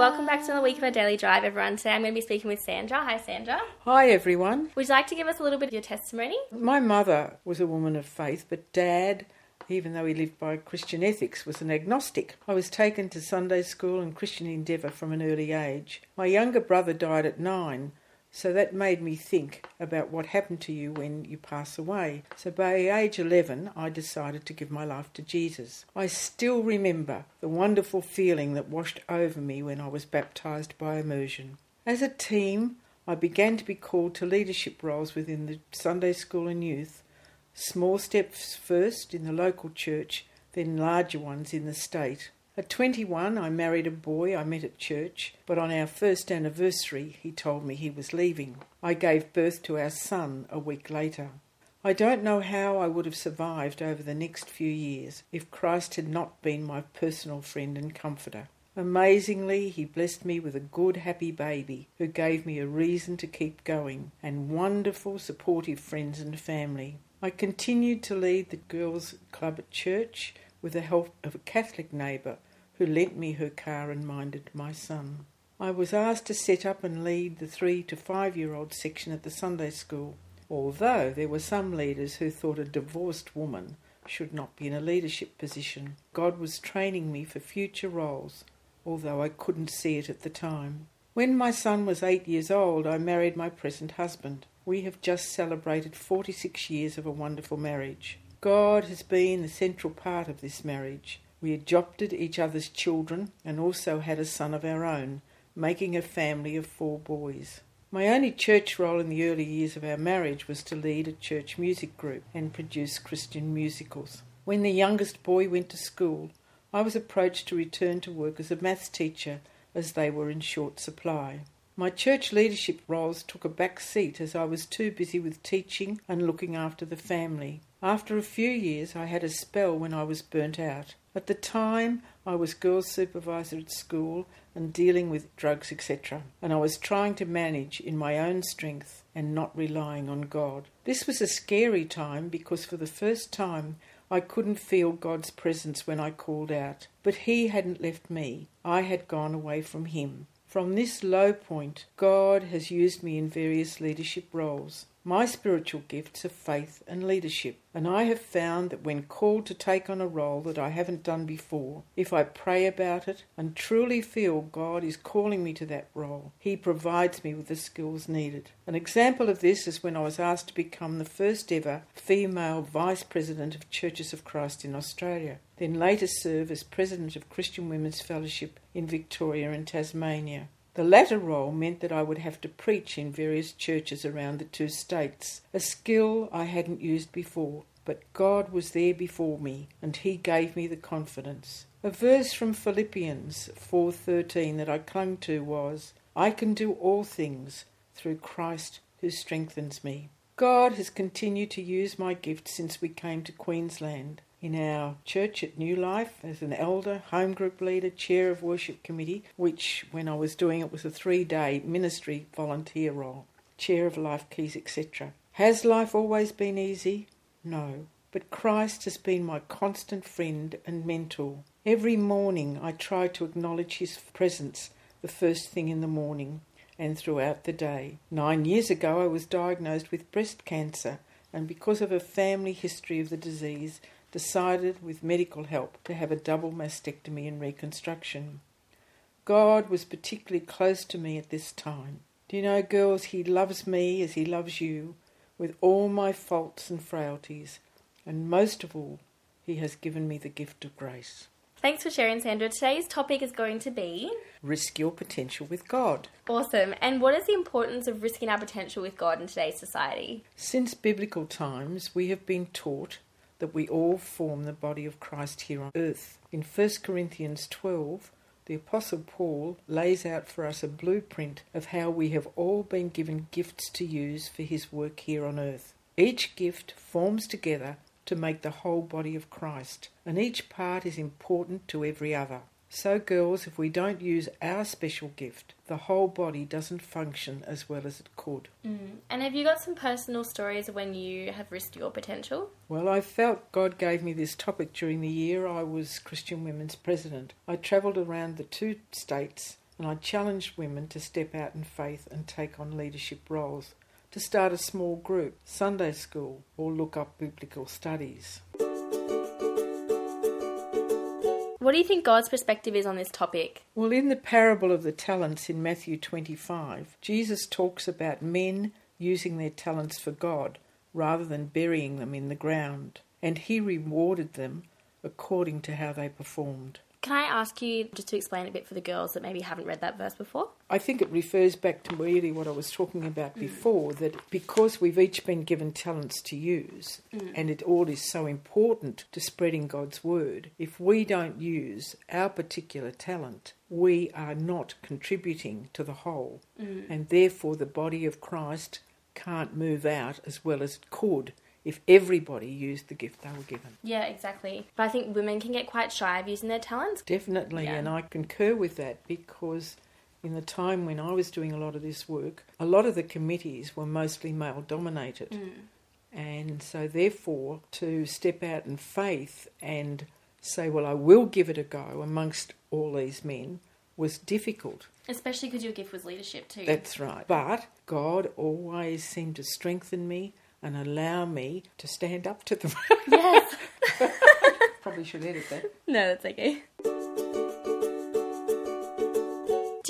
Welcome back to another week of our daily drive, everyone. Today I'm going to be speaking with Sandra. Hi, Sandra. Hi, everyone. Would you like to give us a little bit of your testimony? My mother was a woman of faith, but Dad, even though he lived by Christian ethics, was an agnostic. I was taken to Sunday school and Christian endeavour from an early age. My younger brother died at nine, so that made me think about what happened to you when you pass away. So by age 11, I decided to give my life to Jesus. I still remember the wonderful feeling that washed over me when I was baptized by immersion. As a teen, I began to be called to leadership roles within the Sunday school and youth. Small steps first in the local church, then larger ones in the state. At 21, I married a boy I met at church, but on our first anniversary, he told me he was leaving. I gave birth to our son a week later. I don't know how I would have survived over the next few years if Christ had not been my personal friend and comforter. Amazingly, he blessed me with a good, happy baby who gave me a reason to keep going, and wonderful, supportive friends and family. I continued to lead the girls' club at church with the help of a Catholic neighbour who lent me her car and minded my son. I was asked to set up and lead the three to five year old section at the Sunday school, although there were some leaders who thought a divorced woman should not be in a leadership position. God was training me for future roles, although I couldn't see it at the time. When my son was eight years old, I married my present husband. We have just celebrated 46 years of a wonderful marriage. God has been the central part of this marriage. We adopted each other's children and also had a son of our own, making a family of four boys. My only church role in the early years of our marriage was to lead a church music group and produce Christian musicals. When the youngest boy went to school, I was approached to return to work as a maths teacher as they were in short supply. My church leadership roles took a back seat as I was too busy with teaching and looking after the family. After a few years, I had a spell when I was burnt out. At the time, I was girls' supervisor at school and dealing with drugs, etc., and I was trying to manage in my own strength and not relying on God. This was a scary time because for the first time I couldn't feel God's presence when I called out. But He hadn't left me, I had gone away from Him. From this low point, God has used me in various leadership roles my spiritual gifts of faith and leadership, and I have found that when called to take on a role that I haven't done before, if I pray about it and truly feel God is calling me to that role, He provides me with the skills needed. An example of this is when I was asked to become the first ever female Vice President of Churches of Christ in Australia, then later serve as President of Christian Women's Fellowship in Victoria and Tasmania. The latter role meant that I would have to preach in various churches around the two states, a skill I hadn't used before, but God was there before me, and He gave me the confidence. A verse from Philippians 4:13 that I clung to was, "I can do all things through Christ who strengthens me." God has continued to use my gift since we came to Queensland in our church at New Life as an elder, home group leader, chair of worship committee, which when I was doing it was a three day ministry volunteer role, chair of Life Keys, etc. Has life always been easy? No. But Christ has been my constant friend and mentor. Every morning I try to acknowledge His presence the first thing in the morning and throughout the day. Nine years ago I was diagnosed with breast cancer, and because of a family history of the disease, decided, with medical help, to have a double mastectomy and reconstruction. God was particularly close to me at this time. Do you know, girls, He loves me as He loves you, with all my faults and frailties, and most of all, He has given me the gift of grace. Thanks for sharing, Sandra. Today's topic is going to be Risk your potential with God. Awesome. And what is the importance of risking our potential with God in today's society? Since biblical times, we have been taught that we all form the body of Christ here on earth. In 1 Corinthians 12, the Apostle Paul lays out for us a blueprint of how we have all been given gifts to use for his work here on earth. Each gift forms together to make the whole body of Christ, and each part is important to every other. So, girls, if we don't use our special gift, the whole body doesn't function as well as it could. Mm. And have you got some personal stories when you have risked your potential? Well, I felt God gave me this topic during the year I was Christian Women's President. I travelled around the two states and I challenged women to step out in faith and take on leadership roles, to start a small group, Sunday school, or look up biblical studies. What do you think God's perspective is on this topic? Well, in the parable of the talents in Matthew 25, Jesus talks about men using their talents for God rather than burying them in the ground, and he rewarded them according to how they performed. Can I ask you just to explain a bit for the girls that maybe haven't read that verse before? I think it refers back to really what I was talking about mm. before that because we've each been given talents to use mm. and it all is so important to spreading God's word, if we don't use our particular talent, we are not contributing to the whole. Mm. And therefore, the body of Christ can't move out as well as it could if everybody used the gift they were given. Yeah, exactly. But I think women can get quite shy of using their talents. Definitely, yeah. and I concur with that because in the time when I was doing a lot of this work, a lot of the committees were mostly male dominated. Mm. And so, therefore, to step out in faith and say, Well, I will give it a go amongst all these men was difficult. Especially because your gift was leadership too. That's right. But God always seemed to strengthen me and allow me to stand up to them. Yes. Probably should edit that. No, that's okay.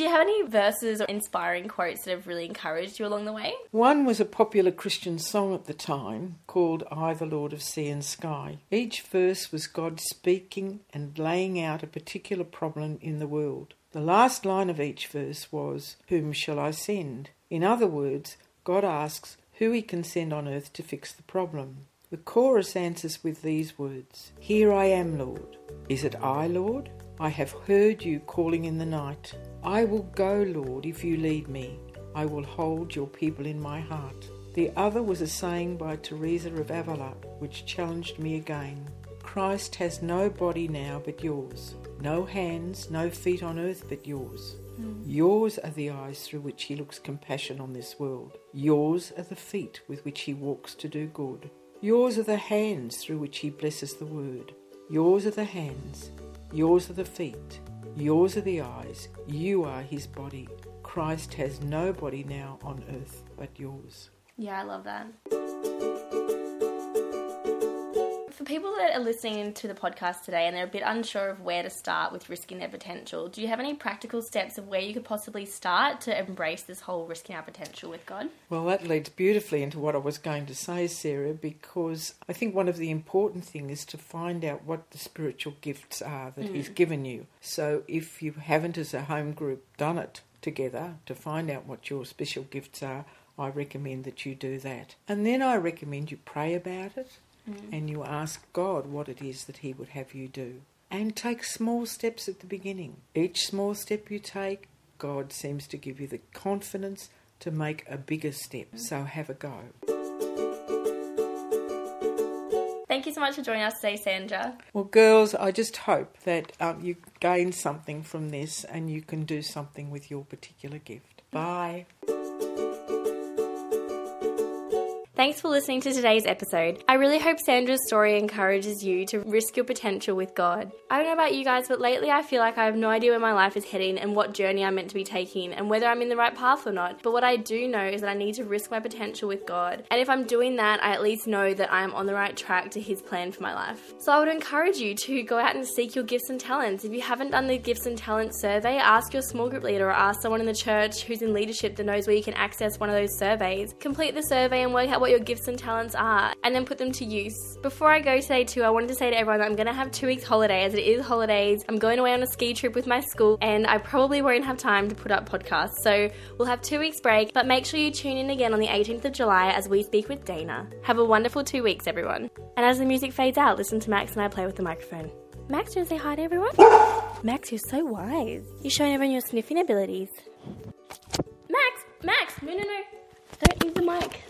Do you have any verses or inspiring quotes that have really encouraged you along the way? One was a popular Christian song at the time called I, the Lord of Sea and Sky. Each verse was God speaking and laying out a particular problem in the world. The last line of each verse was, Whom shall I send? In other words, God asks, who he can send on earth to fix the problem. The chorus answers with these words Here I am, Lord. Is it I, Lord? I have heard you calling in the night. I will go, Lord, if you lead me. I will hold your people in my heart. The other was a saying by Teresa of Avila, which challenged me again. Christ has no body now but yours, no hands, no feet on earth but yours. Mm. Yours are the eyes through which he looks compassion on this world. Yours are the feet with which he walks to do good. Yours are the hands through which he blesses the word. Yours are the hands. Yours are the feet. Yours are the eyes. You are his body. Christ has no body now on earth but yours. Yeah, I love that people that are listening to the podcast today and they're a bit unsure of where to start with risking their potential, do you have any practical steps of where you could possibly start to embrace this whole risking our potential with God? Well, that leads beautifully into what I was going to say, Sarah, because I think one of the important things is to find out what the spiritual gifts are that mm. He's given you. So if you haven't, as a home group, done it together to find out what your special gifts are, I recommend that you do that. And then I recommend you pray about it mm. and you ask God what it is that He would have you do. And take small steps at the beginning. Each small step you take, God seems to give you the confidence to make a bigger step. Mm. So have a go. Thank you so much for joining us today, Sandra. Well, girls, I just hope that um, you gain something from this and you can do something with your particular gift. Bye. Thanks for listening to today's episode. I really hope Sandra's story encourages you to risk your potential with God. I don't know about you guys, but lately I feel like I have no idea where my life is heading and what journey I'm meant to be taking and whether I'm in the right path or not. But what I do know is that I need to risk my potential with God. And if I'm doing that, I at least know that I am on the right track to His plan for my life. So I would encourage you to go out and seek your gifts and talents. If you haven't done the gifts and talents survey, ask your small group leader or ask someone in the church who's in leadership that knows where you can access one of those surveys. Complete the survey and work out what what your gifts and talents are and then put them to use. Before I go today, too, I wanted to say to everyone that I'm going to have two weeks holiday as it is holidays. I'm going away on a ski trip with my school and I probably won't have time to put up podcasts. So we'll have two weeks break, but make sure you tune in again on the 18th of July as we speak with Dana. Have a wonderful two weeks, everyone. And as the music fades out, listen to Max and I play with the microphone. Max, do you want to say hi to everyone? Max, you're so wise. You're showing everyone your sniffing abilities. Max! Max! No, no, no. Don't use the mic.